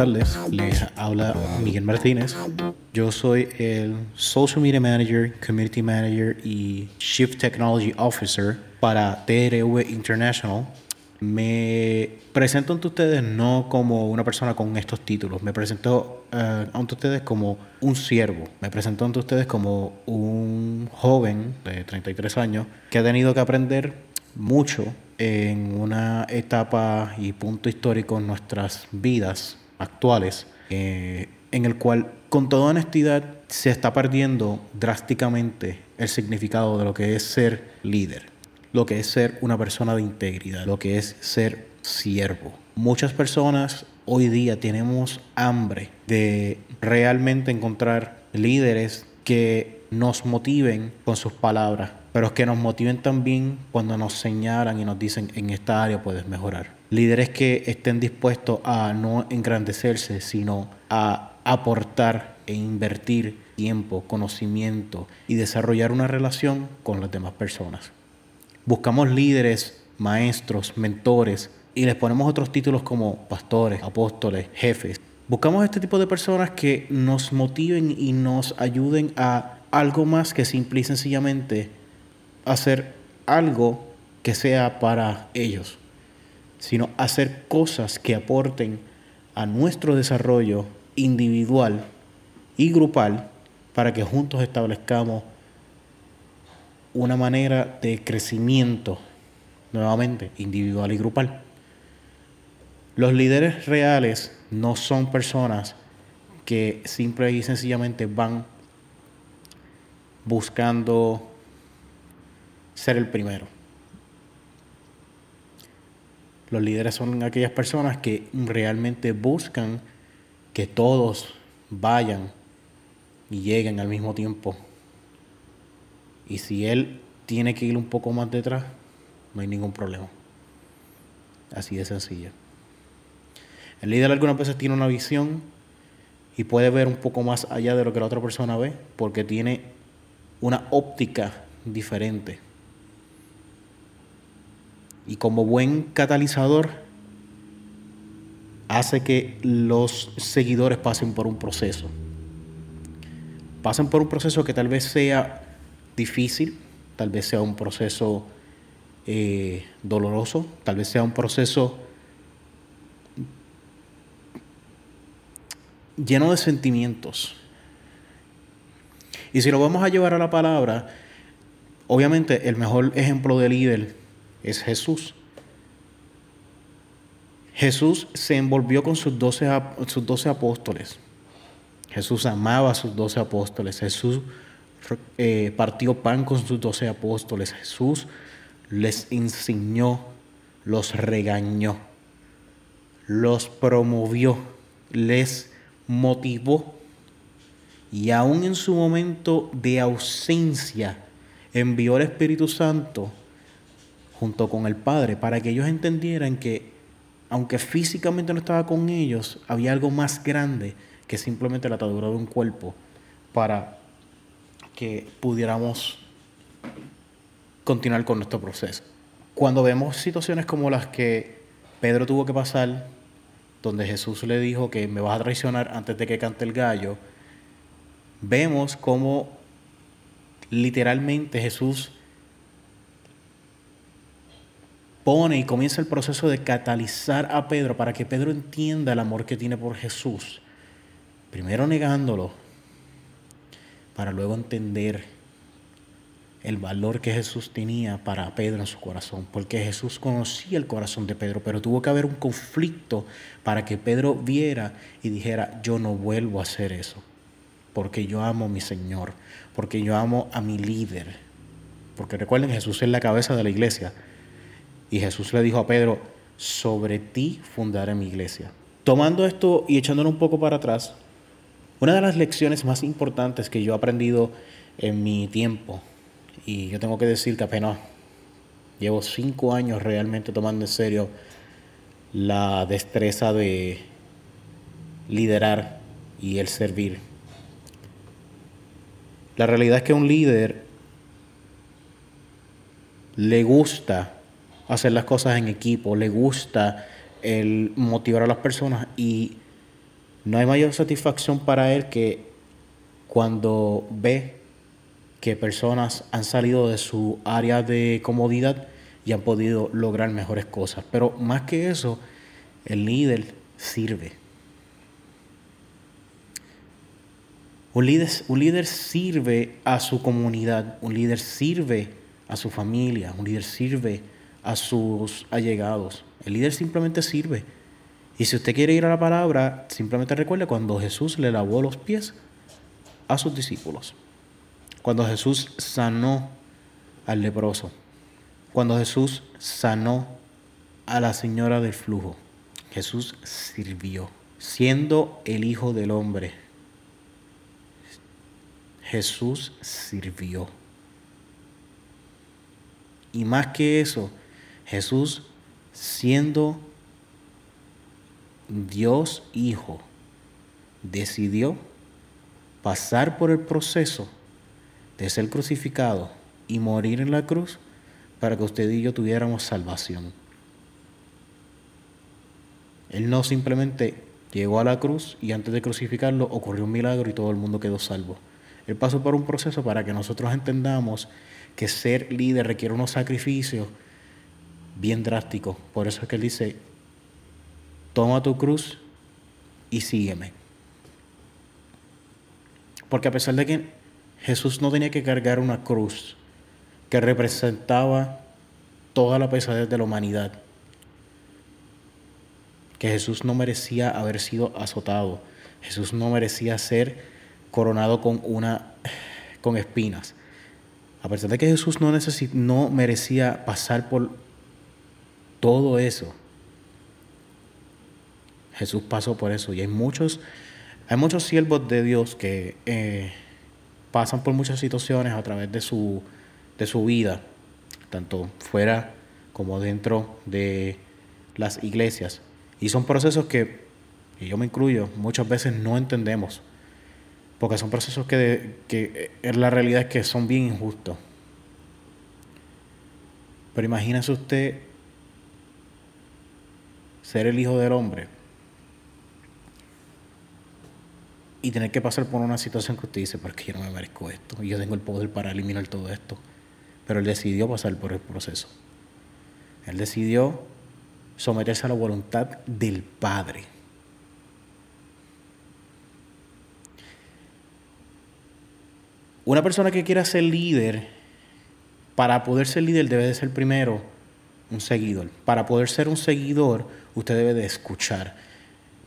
tardes. Les habla Miguel Martínez. Yo soy el Social Media Manager, Community Manager y Chief Technology Officer para TRV International. Me presento ante ustedes no como una persona con estos títulos, me presento eh, ante ustedes como un siervo, me presento ante ustedes como un joven de 33 años que ha tenido que aprender mucho en una etapa y punto histórico en nuestras vidas actuales, eh, en el cual con toda honestidad se está perdiendo drásticamente el significado de lo que es ser líder, lo que es ser una persona de integridad, lo que es ser siervo. Muchas personas hoy día tenemos hambre de realmente encontrar líderes que nos motiven con sus palabras, pero que nos motiven también cuando nos señalan y nos dicen en esta área puedes mejorar. Líderes que estén dispuestos a no engrandecerse, sino a aportar e invertir tiempo, conocimiento y desarrollar una relación con las demás personas. Buscamos líderes, maestros, mentores y les ponemos otros títulos como pastores, apóstoles, jefes. Buscamos este tipo de personas que nos motiven y nos ayuden a algo más que simple y sencillamente hacer algo que sea para ellos, sino hacer cosas que aporten a nuestro desarrollo individual y grupal para que juntos establezcamos una manera de crecimiento, nuevamente, individual y grupal. Los líderes reales no son personas que simple y sencillamente van buscando ser el primero. Los líderes son aquellas personas que realmente buscan que todos vayan y lleguen al mismo tiempo. Y si él tiene que ir un poco más detrás, no hay ningún problema. Así de sencillo. El líder algunas veces tiene una visión y puede ver un poco más allá de lo que la otra persona ve porque tiene una óptica diferente. Y como buen catalizador, hace que los seguidores pasen por un proceso. Pasen por un proceso que tal vez sea difícil, tal vez sea un proceso eh, doloroso, tal vez sea un proceso lleno de sentimientos. Y si lo vamos a llevar a la palabra, obviamente el mejor ejemplo de líder es Jesús. Jesús se envolvió con sus doce, sus apóstoles. Jesús amaba a sus doce apóstoles. Jesús eh, partió pan con sus doce apóstoles. Jesús les enseñó, los regañó, los promovió, les motivó y aún en su momento de ausencia envió al Espíritu Santo junto con el Padre para que ellos entendieran que aunque físicamente no estaba con ellos, había algo más grande que simplemente la atadura de un cuerpo para que pudiéramos continuar con nuestro proceso. Cuando vemos situaciones como las que Pedro tuvo que pasar, donde Jesús le dijo que me vas a traicionar antes de que cante el gallo, vemos cómo literalmente Jesús pone y comienza el proceso de catalizar a Pedro para que Pedro entienda el amor que tiene por Jesús. Primero negándolo, para luego entender el valor que Jesús tenía para Pedro en su corazón, porque Jesús conocía el corazón de Pedro, pero tuvo que haber un conflicto para que Pedro viera y dijera, yo no vuelvo a hacer eso, porque yo amo a mi Señor, porque yo amo a mi líder, porque recuerden, Jesús es la cabeza de la iglesia, y Jesús le dijo a Pedro, sobre ti fundaré mi iglesia. Tomando esto y echándolo un poco para atrás, una de las lecciones más importantes que yo he aprendido en mi tiempo, y yo tengo que decir que apenas llevo cinco años realmente tomando en serio la destreza de liderar y el servir. La realidad es que un líder le gusta hacer las cosas en equipo, le gusta el motivar a las personas y No hay mayor satisfacción para él que cuando ve que personas han salido de su área de comodidad y han podido lograr mejores cosas. Pero más que eso, el líder sirve. Un líder, un líder sirve a su comunidad, un líder sirve a su familia, un líder sirve a sus allegados. El líder simplemente sirve. Y si usted quiere ir a la palabra, simplemente recuerde cuando Jesús le lavó los pies a sus discípulos. Cuando Jesús sanó al leproso. Cuando Jesús sanó a la señora del flujo. Jesús sirvió, siendo el Hijo del Hombre. Jesús sirvió. Y más que eso, Jesús siendo Dios Hijo, decidió pasar por el proceso de ser crucificado y morir en la cruz para que usted y yo tuviéramos salvación. Él no simplemente llegó a la cruz y antes de crucificarlo ocurrió un milagro y todo el mundo quedó salvo. Él pasó por un proceso para que nosotros entendamos que ser líder requiere unos sacrificios bien drásticos. Por eso es que él dice, toma tu cruz y sígueme. Porque a pesar de que Jesús no tenía que cargar una cruz que representaba toda la pesadez de la humanidad, que Jesús no merecía haber sido azotado, Jesús no merecía ser coronado con una con espinas. A pesar de que Jesús no, no merecía pasar por todo eso, Jesús pasó por eso. Y hay muchos, hay muchos siervos de Dios que eh, pasan por muchas situaciones a través de su, de su vida, tanto fuera como dentro de las iglesias. Y son procesos que, y yo me incluyo, muchas veces no entendemos porque son procesos que, que eh, la realidad es que son bien injustos. Pero imagínese usted ser el hijo del hombre y tener que pasar por una situación que usted dice, porque yo no me merezco esto, yo tengo el poder para eliminar todo esto. Pero él decidió pasar por el proceso. Él decidió someterse a la voluntad del Padre. Una persona que quiera ser líder, para poder ser líder debe de ser primero un seguidor. Para poder ser un seguidor, usted debe de escuchar.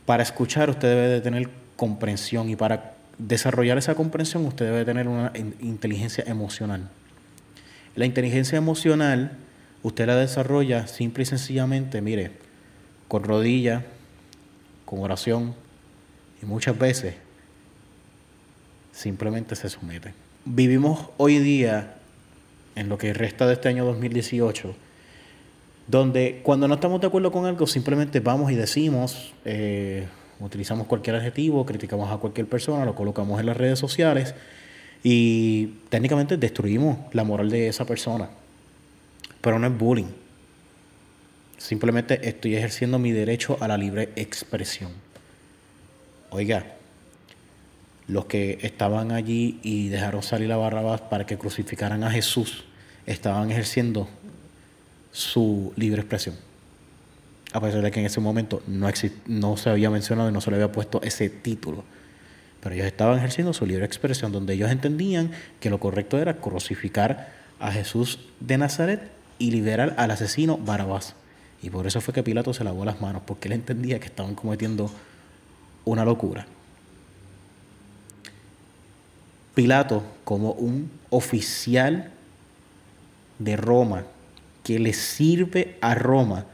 Para escuchar, usted debe de tener comprensión y para desarrollar esa comprensión, usted debe tener una inteligencia emocional. La inteligencia emocional, usted la desarrolla simple y sencillamente, mire, con rodilla, con oración y muchas veces simplemente se somete vivimos hoy día, en lo que resta de este año 2018, donde cuando no estamos de acuerdo con algo simplemente vamos y decimos, eh, utilizamos cualquier adjetivo, criticamos a cualquier persona, lo colocamos en las redes sociales y técnicamente destruimos la moral de esa persona. Pero no es bullying. Simplemente estoy ejerciendo mi derecho a la libre expresión. Oiga, los que estaban allí y dejaron salir a Barrabás para que crucificaran a Jesús, estaban ejerciendo su libre expresión. A pesar de que en ese momento no, no se había mencionado y no se le había puesto ese título. Pero ellos estaban ejerciendo su libre expresión, donde ellos entendían que lo correcto era crucificar a Jesús de Nazaret y liberar al asesino Barabás. Y por eso fue que Pilato se lavó las manos, porque él entendía que estaban cometiendo una locura. Pilato como un oficial de Roma que le sirve a Roma,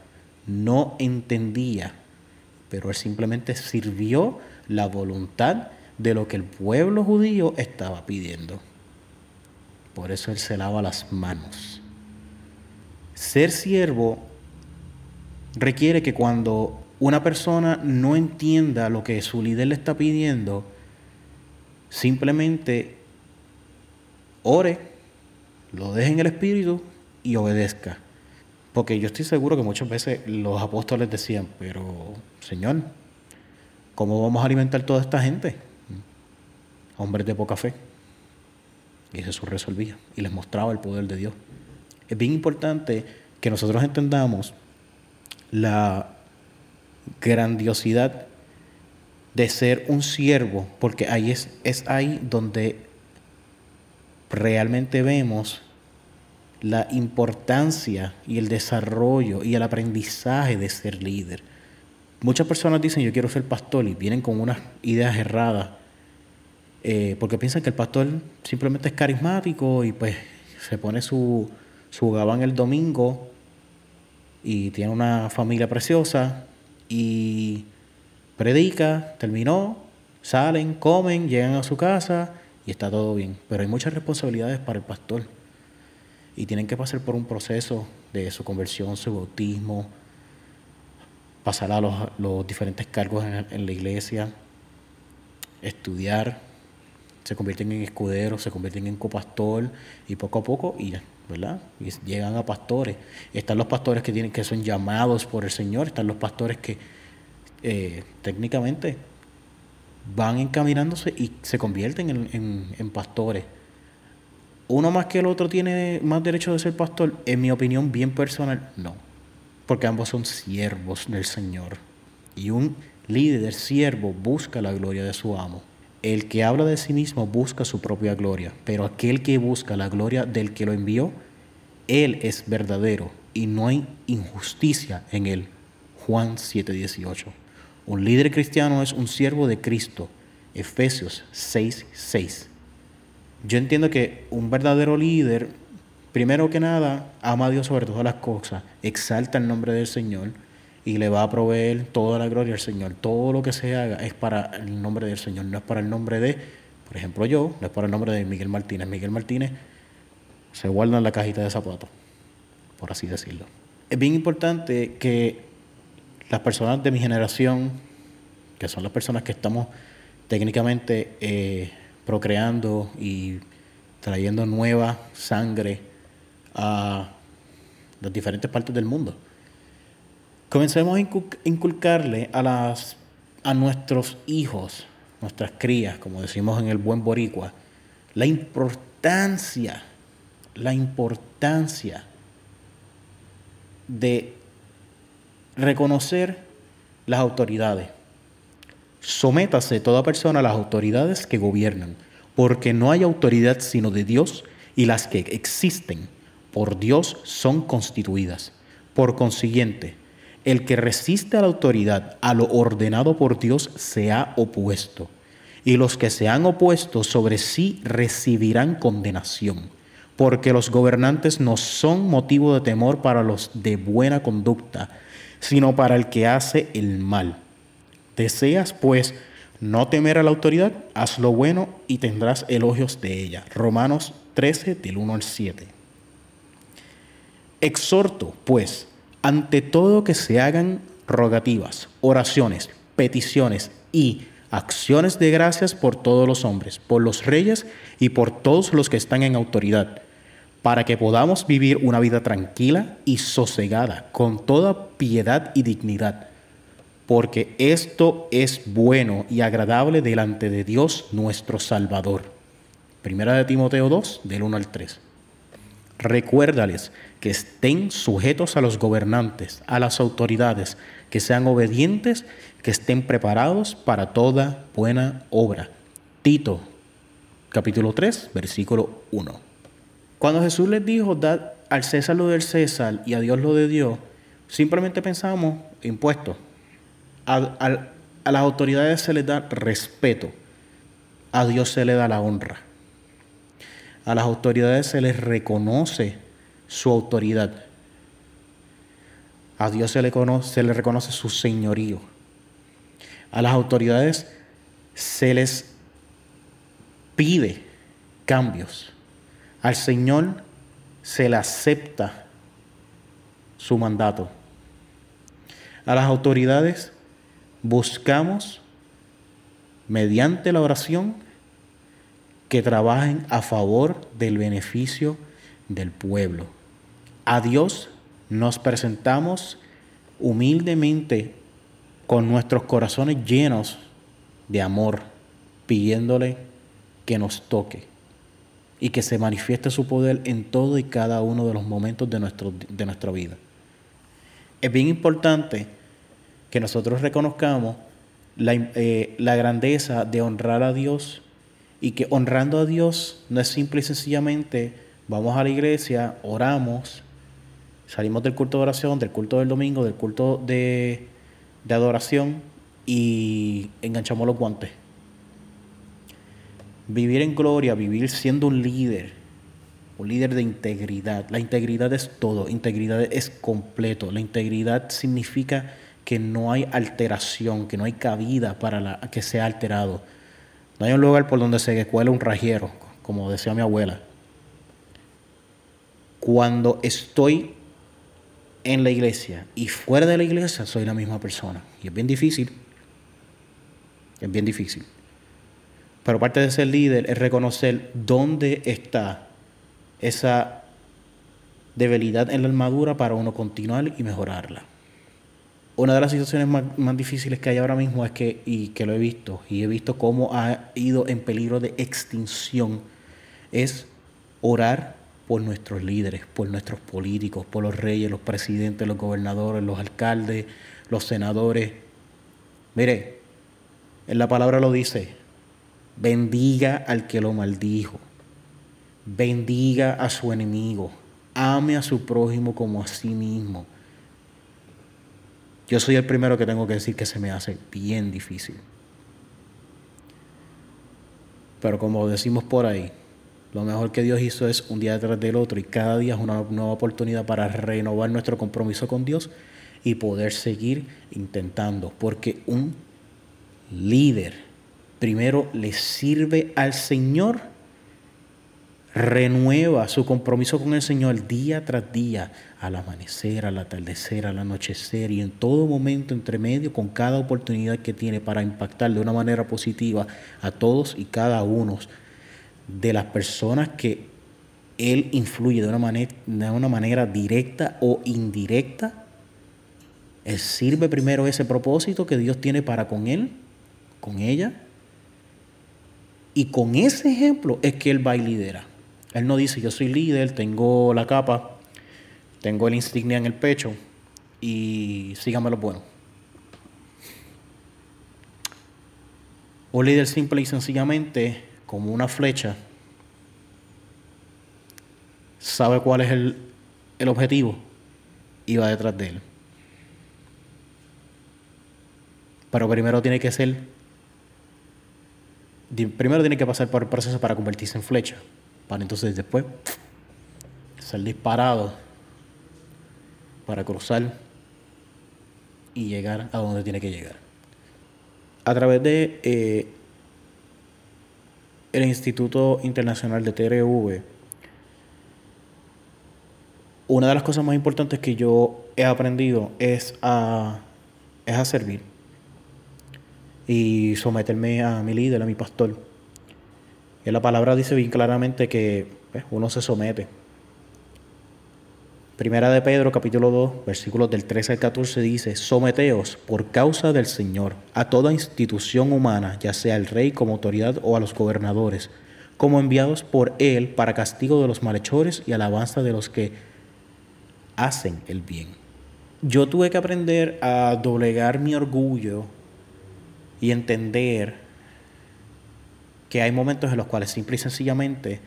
no entendía, pero él simplemente sirvió la voluntad de lo que el pueblo judío estaba pidiendo. Por eso él se lava las manos. Ser siervo requiere que cuando una persona no entienda lo que su líder le está pidiendo, simplemente ore, lo deje en el Espíritu y obedezca. Porque yo estoy seguro que muchas veces los apóstoles decían, pero Señor, ¿cómo vamos a alimentar toda esta gente? Hombres de poca fe. Y Jesús resolvía y les mostraba el poder de Dios. Es bien importante que nosotros entendamos la grandiosidad de ser un siervo, porque ahí es, es ahí donde realmente vemos la importancia y el desarrollo y el aprendizaje de ser líder. Muchas personas dicen yo quiero ser pastor y vienen con unas ideas erradas eh, porque piensan que el pastor simplemente es carismático y pues se pone su, su gabán el domingo y tiene una familia preciosa y predica, terminó, salen, comen, llegan a su casa y está todo bien. Pero hay muchas responsabilidades para el pastor y tienen que pasar por un proceso de su conversión, su bautismo, pasar a los, diferentes cargos en, la iglesia, estudiar, se convierten en escuderos, se convierten en copastor y poco a poco y ¿verdad? Llegan a pastores. Están los pastores que tienen que son llamados por el Señor, están los pastores que eh, técnicamente van encaminándose y se convierten en, pastores. Uno más que el otro tiene más derecho de ser pastor, en mi opinión bien personal, no. Porque ambos son siervos del Señor. Y un líder siervo busca la gloria de su amo. El que habla de sí mismo busca su propia gloria, pero aquel que busca la gloria del que lo envió, él es verdadero y no hay injusticia en él. Juan 7:18. Un líder cristiano es un siervo de Cristo. Efesios 6:6. Yo entiendo que un verdadero líder, primero que nada, ama a Dios sobre todas las cosas, exalta el nombre del Señor y le va a proveer toda la gloria al Señor. Todo lo que se haga es para el nombre del Señor, no es para el nombre de, por ejemplo, yo, no es para el nombre de Miguel Martínez. Miguel Martínez se guarda en la cajita de zapatos, por así decirlo. Es bien importante que las personas de mi generación, que son las personas que estamos técnicamente eh, procreando y trayendo nueva sangre a las diferentes partes del mundo, Comencemos a inculcarle a, las, a nuestros hijos, nuestras crías, como decimos en el buen boricua, la importancia, la importancia de reconocer las autoridades. Sométase toda persona a las autoridades que gobiernan, porque no hay autoridad sino de Dios y las que existen por Dios son constituidas. Por consiguiente, el que resiste a la autoridad, a lo ordenado por Dios, se ha opuesto. Y los que se han opuesto sobre sí recibirán condenación, porque los gobernantes no son motivo de temor para los de buena conducta, sino para el que hace el mal. Deseas, pues, no temer a la autoridad, haz lo bueno y tendrás elogios de ella. Romanos 13, del 1 al 7. Exhorto, pues, ante todo que se hagan rogativas, oraciones, peticiones y acciones de gracias por todos los hombres, por los reyes y por todos los que están en autoridad, para que podamos vivir una vida tranquila y sosegada, con toda piedad y dignidad, porque esto es bueno y agradable delante de Dios nuestro Salvador. Primera de Timoteo 2, del 1 al 3. Recuérdales que estén sujetos a los gobernantes, a las autoridades, que sean obedientes, que estén preparados para toda buena obra. Tito, capítulo 3, versículo 1. Cuando Jesús les dijo, dad al César lo del César y a Dios lo de Dios, simplemente pensamos impuestos. A, a las autoridades se les da respeto, a Dios se le da la honra. A las autoridades se les reconoce su autoridad. A Dios se le, se le reconoce su señorío. A las autoridades se les pide cambios. Al Señor se le acepta su mandato. A las autoridades buscamos, mediante la oración, que trabajen a favor del beneficio del pueblo. A Dios nos presentamos humildemente con nuestros corazones llenos de amor, pidiéndole que nos toque y que se manifieste su poder en todo y cada uno de los momentos de, nuestro, de nuestra vida. Es bien importante que nosotros reconozcamos la, eh, la grandeza de honrar a Dios y que honrando a Dios no es simple y sencillamente vamos a la iglesia, oramos, salimos del culto de oración, del culto del domingo, del culto de, de adoración y enganchamos los guantes. Vivir en gloria, vivir siendo un líder, un líder de integridad. La integridad es todo, integridad es completo. La integridad significa que no hay alteración, que no hay cabida para la, que sea alterado. No hay un lugar por donde se cuele un rajero, como decía mi abuela. Cuando estoy en la iglesia y fuera de la iglesia, soy la misma persona. Y es bien difícil. Es bien difícil. Pero parte de ser líder es reconocer dónde está esa debilidad en la armadura para uno continuar y mejorarla. Una de las situaciones más, difíciles que hay ahora mismo es que, y que lo he visto, y he visto cómo ha ido en peligro de extinción, es orar por nuestros líderes, por nuestros políticos, por los reyes, los presidentes, los gobernadores, los alcaldes, los senadores. Mire, en la palabra lo dice, bendiga al que lo maldijo, bendiga a su enemigo, ame a su prójimo como a sí mismo. Yo soy el primero que tengo que decir que se me hace bien difícil. Pero como decimos por ahí, lo mejor que Dios hizo es un día detrás del otro y cada día es una nueva oportunidad para renovar nuestro compromiso con Dios y poder seguir intentando. Porque un líder primero le sirve al Señor renueva su compromiso con el Señor día tras día, al amanecer, al atardecer, al anochecer y en todo momento entre medio, con cada oportunidad que tiene para impactar de una manera positiva a todos y cada uno de las personas que Él influye de una manera, de una manera directa o indirecta. Él sirve primero ese propósito que Dios tiene para con Él, con ella. Y con ese ejemplo es que Él va y lidera. Él no dice, yo soy líder, tengo la capa, tengo el insignia en el pecho y síganme lo bueno. Un líder simple y sencillamente, como una flecha, sabe cuál es el, el objetivo y va detrás de él. Pero primero tiene que ser, primero tiene que pasar por el proceso para convertirse en flecha para entonces después ser disparado para cruzar y llegar a donde tiene que llegar. A través de eh, el Instituto Internacional de TRV, una de las cosas más importantes que yo he aprendido es a, es a servir y someterme a mi líder, a mi pastor y la palabra dice bien claramente que pues, uno se somete. Primera de Pedro, capítulo 2, versículos del 13 al 14 dice, someteos por causa del Señor a toda institución humana, ya sea el rey como autoridad o a los gobernadores, como enviados por Él para castigo de los malhechores y alabanza de los que hacen el bien. Yo tuve que aprender a doblegar mi orgullo y entender que hay momentos en los cuales simple y sencillamente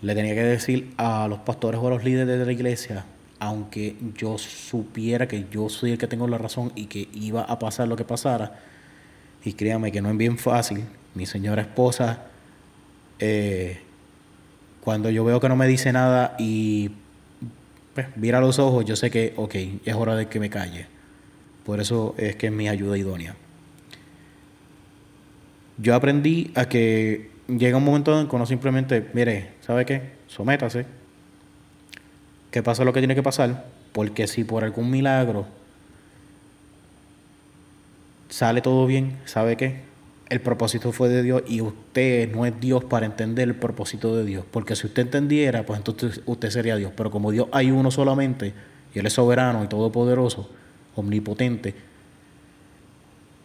le tenía que decir a los pastores o a los líderes de la iglesia, aunque yo supiera que yo soy el que tengo la razón y que iba a pasar lo que pasara, y créame que no es bien fácil, mi señora esposa, eh, cuando yo veo que no me dice nada y pues, mira los ojos, yo sé que, ok, es hora de que me calle. Por eso es que es mi ayuda idónea yo aprendí a que llega un momento en que uno simplemente, mire, ¿sabe qué? Sométase. Que pasa lo que tiene que pasar. Porque si por algún milagro sale todo bien, ¿sabe qué? El propósito fue de Dios y usted no es Dios para entender el propósito de Dios. Porque si usted entendiera, pues entonces usted sería Dios. Pero como Dios hay uno solamente, y Él es soberano y todopoderoso, omnipotente,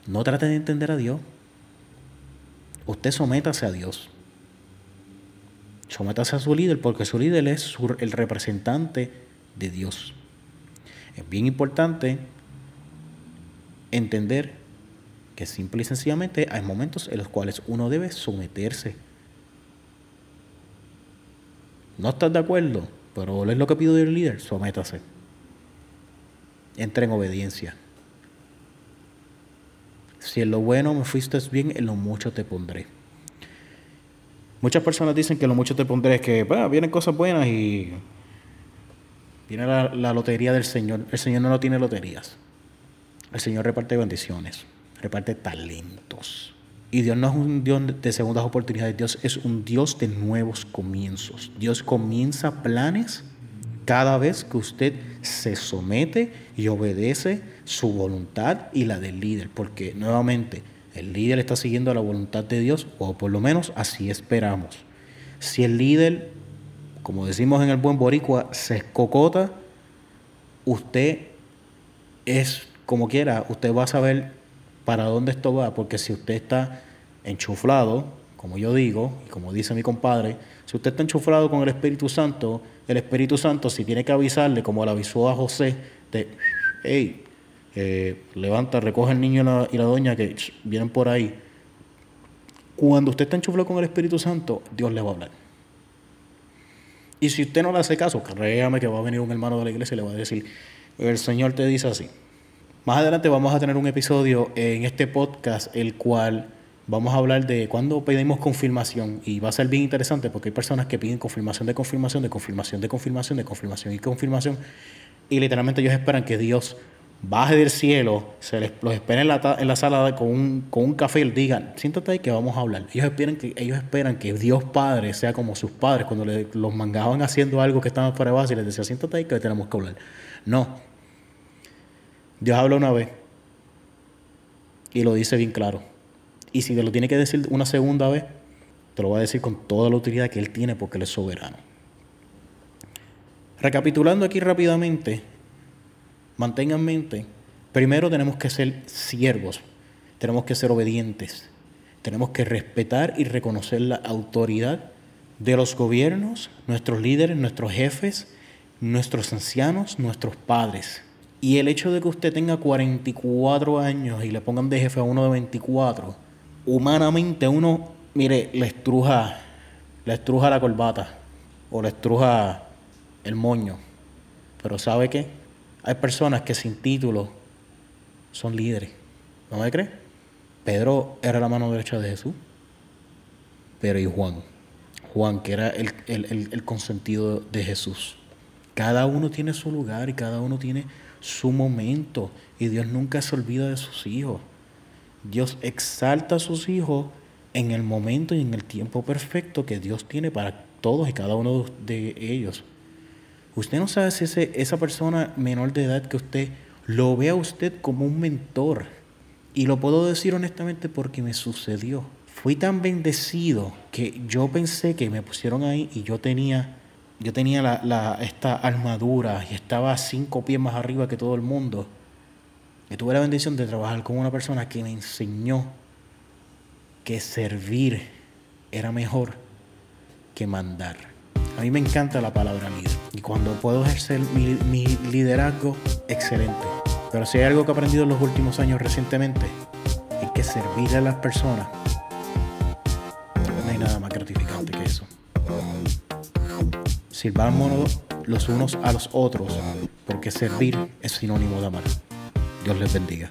no trate de entender a Dios usted sométase a Dios. Sométase a su líder porque su líder es el representante de Dios. Es bien importante entender que simple y sencillamente hay momentos en los cuales uno debe someterse. No estás de acuerdo, pero es lo que pido del líder, sométase. Entre en obediencia. Si en lo bueno me fuiste bien, en lo mucho te pondré. Muchas personas dicen que lo mucho te pondré es que vienen cosas buenas y viene la, la, lotería del Señor. El Señor no tiene loterías. El Señor reparte bendiciones, reparte talentos. Y Dios no es un Dios de segundas oportunidades, Dios es un Dios de nuevos comienzos. Dios comienza planes cada vez que usted se somete y obedece su voluntad y la del líder, porque nuevamente el líder está siguiendo la voluntad de Dios, o por lo menos así esperamos. Si el líder, como decimos en el buen boricua, se escocota, usted es como quiera, usted va a saber para dónde esto va, porque si usted está enchuflado, como yo digo, y como dice mi compadre, si usted está enchuflado con el Espíritu Santo, el Espíritu Santo, si tiene que avisarle, como le avisó a José, de, hey, eh, levanta, recoge el niño y la, y doña que vienen por ahí. Cuando usted está enchuflado con el Espíritu Santo, Dios le va a hablar. Y si usted no le hace caso, créame que va a venir un hermano de la iglesia y le va a decir, el Señor te dice así. Más adelante vamos a tener un episodio en este podcast, el cual vamos a hablar de cuándo pedimos confirmación. Y va a ser bien interesante porque hay personas que piden confirmación de confirmación, de confirmación, de confirmación, de confirmación y confirmación. Y literalmente ellos esperan que Dios baje del cielo, se les, los espere en la, en la sala con un, con un café y les digan, siéntate ahí que vamos a hablar. Ellos esperan que, ellos esperan que Dios Padre sea como sus padres cuando los mangaban haciendo algo que estaban fuera de base y les decía, siéntate ahí que tenemos que hablar. No, Dios habla una vez y lo dice bien claro. Y si te lo tiene que decir una segunda vez, te lo va a decir con toda la utilidad que Él tiene porque Él es soberano. Recapitulando aquí rápidamente, mantengan en mente, primero tenemos que ser siervos, tenemos que ser obedientes, tenemos que respetar y reconocer la autoridad de los gobiernos, nuestros líderes, nuestros jefes, nuestros ancianos, nuestros padres. Y el hecho de que usted tenga 44 años y le pongan de jefe a uno de 24, humanamente uno, mire, le estruja, le estruja la corbata o le estruja el moño. Pero ¿sabe qué? Hay personas que sin título son líderes. ¿No me cree? Pedro era la mano derecha de Jesús. Pero y Juan. Juan, que era el, el consentido de Jesús. Cada uno tiene su lugar y cada uno tiene su momento. Y Dios nunca se olvida de sus hijos. Dios exalta a sus hijos en el momento y en el tiempo perfecto que Dios tiene para todos y cada uno de ellos. Usted no sabe si ese, esa persona menor de edad que usted lo ve a usted como un mentor. Y lo puedo decir honestamente porque me sucedió. Fui tan bendecido que yo pensé que me pusieron ahí y yo tenía yo tenía la, esta armadura y estaba cinco pies más arriba que todo el mundo. Y tuve la bendición de trabajar con una persona que me enseñó que servir era mejor que mandar. A mí me encanta la palabra líder. Y cuando puedo ejercer mi, liderazgo, excelente. Pero si hay algo que he aprendido en los últimos años recientemente, es que servir a las personas no hay nada más gratificante que eso sirvámonos los unos a los otros, porque servir es sinónimo de amar. Dios les bendiga.